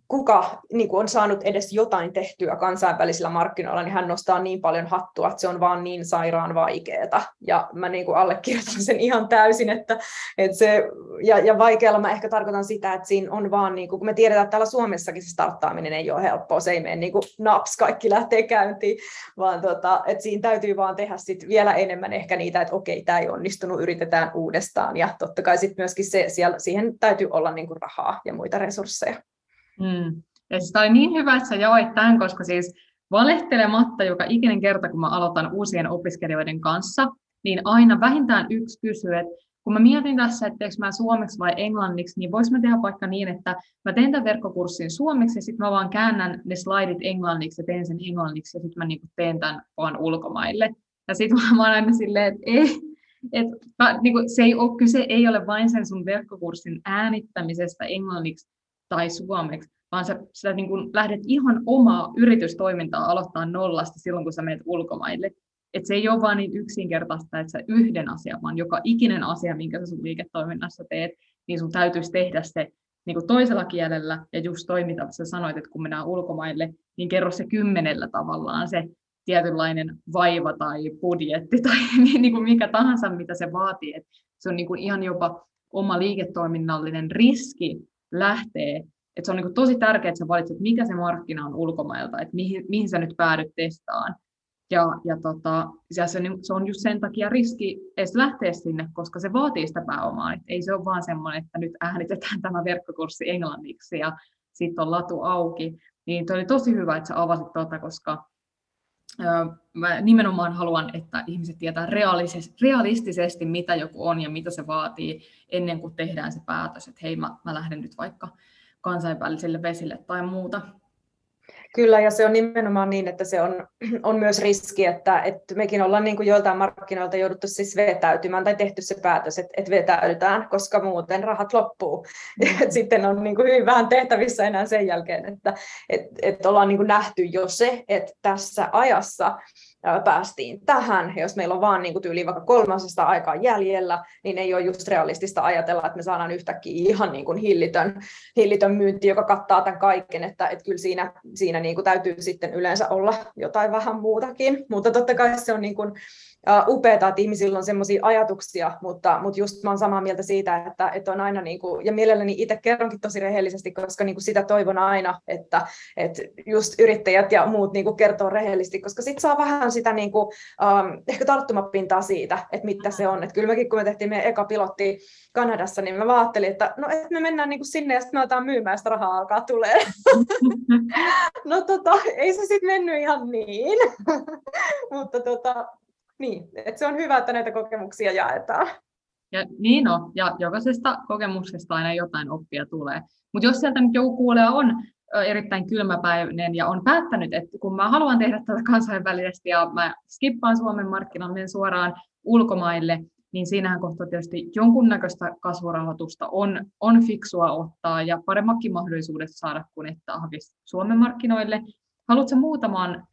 S3: kuka niin kuin on saanut edes jotain tehtyä kansainvälisillä markkinoilla, niin hän nostaa niin paljon hattua, että se on vaan niin sairaan vaikeaa. Ja mä niin kuin allekirjoitan sen ihan täysin, että, että se, ja, ja vaikealla mä ehkä tarkoitan sitä, että siinä on vaan, niin kuin, kun me tiedetään, että täällä Suomessakin se starttaaminen ei ole helppoa, se ei mene niin kuin naps, kaikki lähtee käyntiin, vaan tota, että siinä täytyy vaan tehdä sit vielä enemmän ehkä niitä, että okei, tämä ei onnistunut, yritetään uudestaan, ja totta kai sitten myöskin se, siellä, siihen täytyy olla niin kuin rahaa ja muita resursseja.
S1: Mm. Ja siis tämä oli niin hyvä, että sä jaoit tämän, koska siis valehtelematta joka ikinen kerta, kun mä aloitan uusien opiskelijoiden kanssa, niin aina vähintään yksi kysyy, että kun mä mietin tässä, että teekö mä suomeksi vai englanniksi, niin vois mä tehdä vaikka niin, että mä teen tämän verkkokurssin suomeksi ja sitten mä vaan käännän ne slaidit englanniksi ja teen sen englanniksi ja sitten mä niinku teen tämän vaan ulkomaille. Ja sitten (laughs) mä oon aina silleen, että ei, et, mä, niinku, se ei ole, kyse ei ole vain sen sun verkkokurssin äänittämisestä englanniksi, tai suomeksi, vaan sä, sä niin kun lähdet ihan omaa yritystoimintaa aloittaa nollasta silloin, kun sä menet ulkomaille. Et se ei ole vain niin yksinkertaista, että sä yhden asian, vaan joka ikinen asia, minkä sä sun liiketoiminnassa teet, niin sun täytyisi tehdä se niin kuin toisella kielellä, ja just toimita, sä sanoit, että kun mennään ulkomaille, niin kerro se kymmenellä tavallaan se tietynlainen vaiva tai budjetti tai (laughs) niin kuin mikä tahansa, mitä se vaatii. Et se on niin kuin ihan jopa oma liiketoiminnallinen riski lähtee. Et se on niin tosi tärkeää, että sä valitset, mikä se markkina on ulkomailta, että mihin, mihin sä nyt päädyt testaan. Ja, ja, tota, ja se, se on just sen takia riski edes lähteä sinne, koska se vaatii sitä pääomaa. Et ei se ole vaan semmoinen, että nyt äänitetään tämä verkkokurssi englanniksi ja sitten on latu auki. Niin oli tosi hyvä, että sä avasit tuota, koska mä nimenomaan haluan, että ihmiset tietää realistisesti, mitä joku on ja mitä se vaatii ennen kuin tehdään se päätös, että hei, mä, mä lähden nyt vaikka kansainvälisille vesille tai muuta.
S3: Kyllä, ja se on nimenomaan niin, että se on, (clears throat) on myös riski, että, että mekin ollaan niin kuin joiltain markkinoilta jouduttu siis vetäytymään tai tehty se päätös, että, että vetäydytään, koska muuten rahat loppuu. Mm. (laughs) Sitten on niin kuin hyvin vähän tehtävissä enää sen jälkeen, että, että, että ollaan niin kuin nähty jo se, että tässä ajassa päästiin tähän. Jos meillä on vaan niin kuin tyyli vaikka kolmasesta aikaa jäljellä, niin ei ole just realistista ajatella, että me saadaan yhtäkkiä ihan niin kuin hillitön, hillitön myynti, joka kattaa tämän kaiken. Että, että kyllä siinä, siinä niin kuin täytyy sitten yleensä olla jotain vähän muutakin. Mutta totta kai se on niin kuin, upeaa, että ihmisillä on sellaisia ajatuksia, mutta, mutta just mä olen samaa mieltä siitä, että, että on aina, niin kuin, ja mielelläni itse kerronkin tosi rehellisesti, koska niin kuin sitä toivon aina, että, että just yrittäjät ja muut niin kuin kertoo rehellisesti, koska sitten saa vähän sitä niin kuin, um, ehkä tarttumapintaa siitä, että mitä se on. Että kyllä mekin, kun me tehtiin meidän eka pilotti Kanadassa, niin mä ajattelin, että no, että me mennään niin kuin sinne ja sitten me aletaan myymään, sitä rahaa alkaa tulee. (laughs) no tota, ei se sitten mennyt ihan niin, (laughs) mutta tota, niin, että se on hyvä, että näitä kokemuksia jaetaan.
S1: Ja niin on, ja jokaisesta kokemuksesta aina jotain oppia tulee. Mutta jos sieltä nyt joku kuulija on erittäin kylmäpäinen ja on päättänyt, että kun mä haluan tehdä tätä kansainvälisesti ja mä skippaan Suomen markkinoille suoraan ulkomaille, niin siinähän kohtaa tietysti jonkunnäköistä kasvurahoitusta on, on fiksua ottaa ja paremmakin mahdollisuudet saada kuin että hakisi Suomen markkinoille. Haluatko muutaman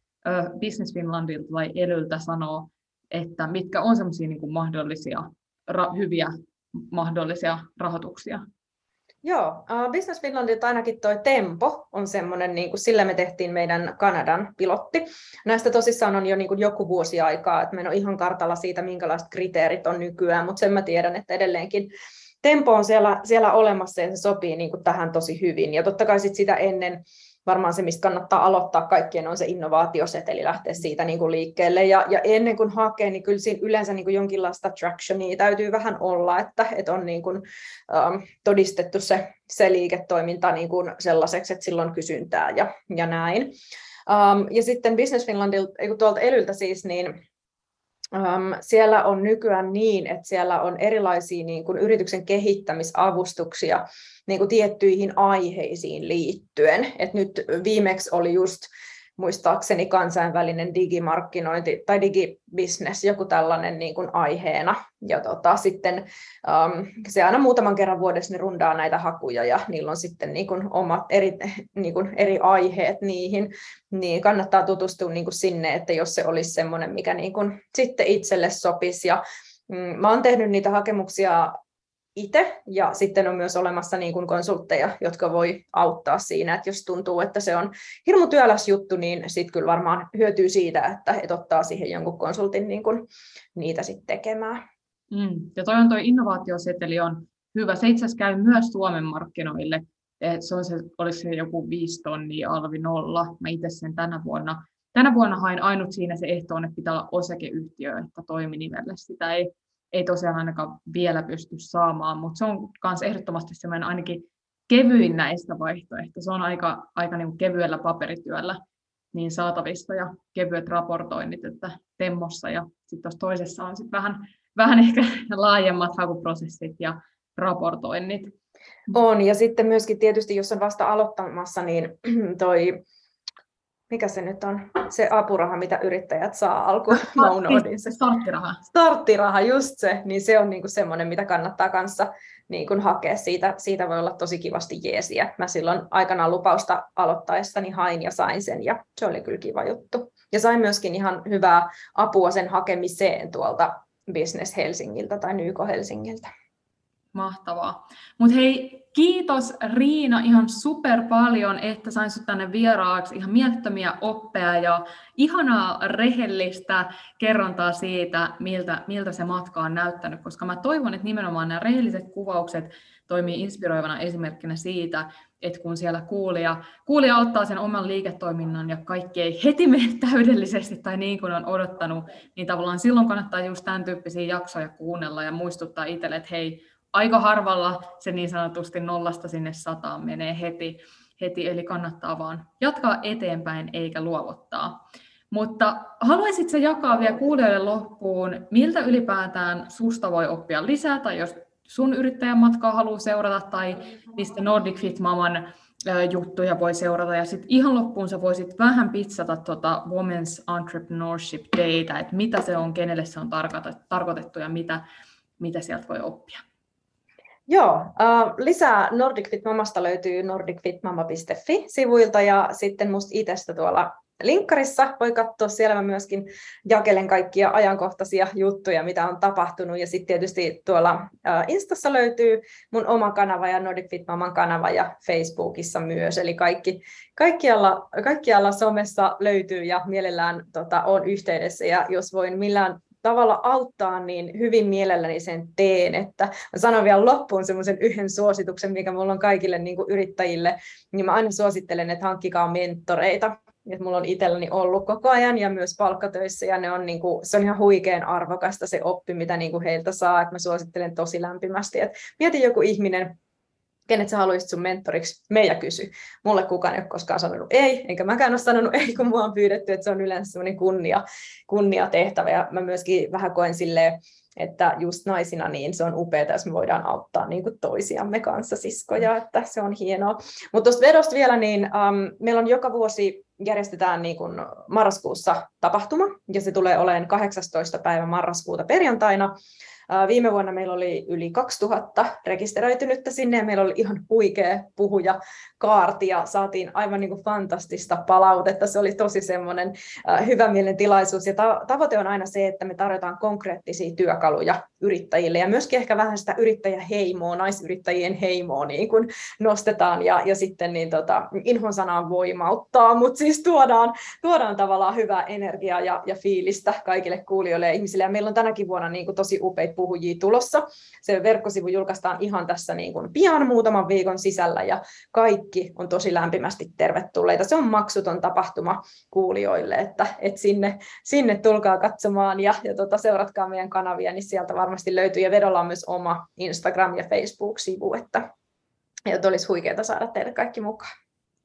S1: Business Finlandilta tai Elyltä sanoa, että mitkä on sellaisia niin mahdollisia, ra, hyviä mahdollisia rahoituksia?
S3: Joo, uh, Business Finlandilta ainakin toi Tempo on semmoinen, niin kuin sillä me tehtiin meidän Kanadan pilotti. Näistä tosissaan on jo niin kuin joku vuosi aikaa, että me en ole ihan kartalla siitä, minkälaiset kriteerit on nykyään, mutta sen mä tiedän, että edelleenkin Tempo on siellä, siellä olemassa ja se sopii niin kuin tähän tosi hyvin. Ja totta kai sit sitä ennen varmaan se, mistä kannattaa aloittaa kaikkien, on se innovaatioseteli, lähteä siitä niin kuin liikkeelle. Ja, ja ennen kuin hakee, niin kyllä siinä yleensä niin kuin jonkinlaista tractionia täytyy vähän olla, että, että on niin kuin, um, todistettu se, se liiketoiminta niin kuin sellaiseksi, että silloin kysyntää ja, ja näin. Um, ja sitten Business Finlandilta, tuolta Elyltä siis, niin siellä on nykyään niin, että siellä on erilaisia niin kuin yrityksen kehittämisavustuksia niin kuin tiettyihin aiheisiin liittyen. Et nyt viimeksi oli just muistaakseni kansainvälinen digimarkkinointi tai digibisnes, joku tällainen niin kuin aiheena. Ja tota, sitten um, se aina muutaman kerran vuodessa ne rundaa näitä hakuja ja niillä on sitten niin kuin omat eri, niin kuin eri aiheet niihin, niin kannattaa tutustua niin kuin sinne, että jos se olisi semmoinen, mikä niin kuin sitten itselle sopisi. Ja, mm, Mä oon tehnyt niitä hakemuksia itse, ja sitten on myös olemassa niin kuin konsultteja, jotka voi auttaa siinä, että jos tuntuu, että se on hirmu työläs juttu, niin sitten kyllä varmaan hyötyy siitä, että et ottaa siihen jonkun konsultin niin kuin niitä sitten tekemään.
S1: Mm. Ja toi on toi innovaatioseteli on hyvä. Se itse asiassa käy myös Suomen markkinoille. Se, on se, olisi se joku viisi tonnia alvi nolla. Mä itse sen tänä vuonna. Tänä vuonna hain ainut siinä se ehto on, että pitää olla osakeyhtiö, että toiminimelle. Sitä ei ei tosiaan ainakaan vielä pysty saamaan, mutta se on myös ehdottomasti semmoinen ainakin kevyin näistä vaihtoehtoista. Se on aika, aika niin kevyellä paperityöllä niin saatavissa ja kevyet raportoinnit, että Temmossa ja sitten tuossa toisessa on sitten vähän, vähän ehkä laajemmat hakuprosessit ja raportoinnit.
S3: On, ja sitten myöskin tietysti, jos on vasta aloittamassa, niin toi mikä se nyt on, se apuraha, mitä yrittäjät saa alkuun.
S1: Se. Starttiraha.
S3: Starttiraha, just se. Niin se on niinku semmoinen, mitä kannattaa kanssa niinku hakea. Siitä, siitä voi olla tosi kivasti jeesiä. Mä silloin aikanaan lupausta aloittaessani hain ja sain sen, ja se oli kyllä kiva juttu. Ja sain myöskin ihan hyvää apua sen hakemiseen tuolta Business Helsingiltä tai Nyko Helsingiltä.
S1: Mahtavaa. Mutta hei, kiitos Riina ihan super paljon, että sain sinut tänne vieraaksi. Ihan mielettömiä oppeja ja ihanaa rehellistä kerrontaa siitä, miltä, miltä se matka on näyttänyt, koska mä toivon, että nimenomaan nämä rehelliset kuvaukset toimii inspiroivana esimerkkinä siitä, että kun siellä kuulija, kuulija ottaa sen oman liiketoiminnan ja kaikki ei heti mene täydellisesti tai niin kuin on odottanut, niin tavallaan silloin kannattaa just tämän tyyppisiä jaksoja kuunnella ja muistuttaa itselle, että hei, aika harvalla se niin sanotusti nollasta sinne sataan menee heti, heti eli kannattaa vaan jatkaa eteenpäin eikä luovuttaa. Mutta haluaisitko jakaa vielä kuulijoille loppuun, miltä ylipäätään susta voi oppia lisää, tai jos sun yrittäjän matkaa haluaa seurata, tai mistä Nordic Fit Maman juttuja voi seurata. Ja sitten ihan loppuun sä voisit vähän pitsata tuota Women's Entrepreneurship Dayta, että mitä se on, kenelle se on tarkoitettu ja mitä, mitä sieltä voi oppia.
S3: Joo, uh, lisää Nordic Fit Mamasta löytyy nordicfitmama.fi-sivuilta ja sitten musta itsestä tuolla linkkarissa voi katsoa, siellä mä myöskin jakelen kaikkia ajankohtaisia juttuja, mitä on tapahtunut. Ja sitten tietysti tuolla uh, Instassa löytyy mun oma kanava ja Nordic Fit Maman kanava ja Facebookissa myös. Eli kaikki, kaikkialla, kaikkialla somessa löytyy ja mielellään tota, on yhteydessä. Ja jos voin millään tavalla auttaa, niin hyvin mielelläni sen teen. Että mä sanon vielä loppuun semmoisen yhden suosituksen, mikä mulla on kaikille niin kuin yrittäjille, niin mä aina suosittelen, että hankkikaa mentoreita. Et mulla on itselläni ollut koko ajan ja myös palkkatöissä ja ne on niinku, se on ihan huikean arvokasta se oppi, mitä niinku heiltä saa, että mä suosittelen tosi lämpimästi. Et mieti joku ihminen, kenet sä haluaisit sun mentoriksi, meidän kysy. Mulle kukaan ei ole koskaan sanonut ei, enkä mäkään ole sanonut ei, kun mua on pyydetty, että se on yleensä semmoinen kunnia, kunnia tehtävä. Ja mä myöskin vähän koen silleen, että just naisina niin se on upeaa, jos me voidaan auttaa niin kuin toisiamme kanssa siskoja, että se on hienoa. Mutta tuosta vedosta vielä, niin um, meillä on joka vuosi järjestetään niin kuin marraskuussa tapahtuma, ja se tulee olemaan 18. päivä marraskuuta perjantaina. Viime vuonna meillä oli yli 2000 rekisteröitynyttä sinne ja meillä oli ihan huikea puhuja kaarti ja saatiin aivan niin kuin fantastista palautetta. Se oli tosi semmoinen hyvä mielen tilaisuus ja tavoite on aina se, että me tarjotaan konkreettisia työkaluja yrittäjille ja myöskin ehkä vähän sitä yrittäjäheimoa, naisyrittäjien heimoa niin kuin nostetaan ja, ja sitten niin tota, inhon sanaan voimauttaa, mutta siis tuodaan, tuodaan tavallaan hyvää energiaa ja, ja fiilistä kaikille kuulijoille ja ihmisille. Ja meillä on tänäkin vuonna niin kuin tosi upeita puhujia tulossa. Se verkkosivu julkaistaan ihan tässä niin kuin pian muutaman viikon sisällä ja kaikki on tosi lämpimästi tervetulleita. Se on maksuton tapahtuma kuulijoille, että, että sinne, sinne tulkaa katsomaan ja, ja tota, seuratkaa meidän kanavia, niin sieltä varmasti löytyy. Ja Vedolla on myös oma Instagram- ja Facebook-sivu, että, että olisi huikeaa saada teidät kaikki mukaan.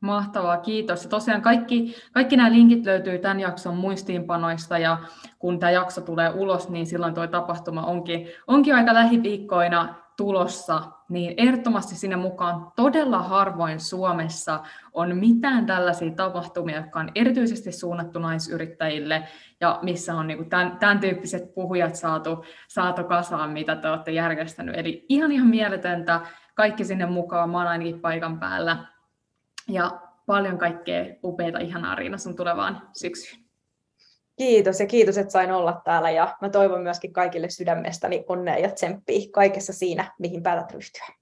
S1: Mahtavaa, kiitos. Ja tosiaan kaikki, kaikki nämä linkit löytyy tämän jakson muistiinpanoista ja kun tämä jakso tulee ulos, niin silloin tuo tapahtuma onkin, onkin aika lähiviikkoina tulossa, niin ehdottomasti sinne mukaan todella harvoin Suomessa on mitään tällaisia tapahtumia, jotka on erityisesti suunnattu naisyrittäjille ja missä on niin tämän, tämän tyyppiset puhujat saatu, saatu kasaan, mitä te olette järjestänyt. Eli ihan ihan mieletöntä, kaikki sinne mukaan, mä oon ainakin paikan päällä ja paljon kaikkea upeita ihanaa Riina sun tulevaan syksyyn.
S3: Kiitos ja kiitos, että sain olla täällä ja mä toivon myöskin kaikille sydämestäni onnea ja tsemppiä kaikessa siinä, mihin päätät ryhtyä.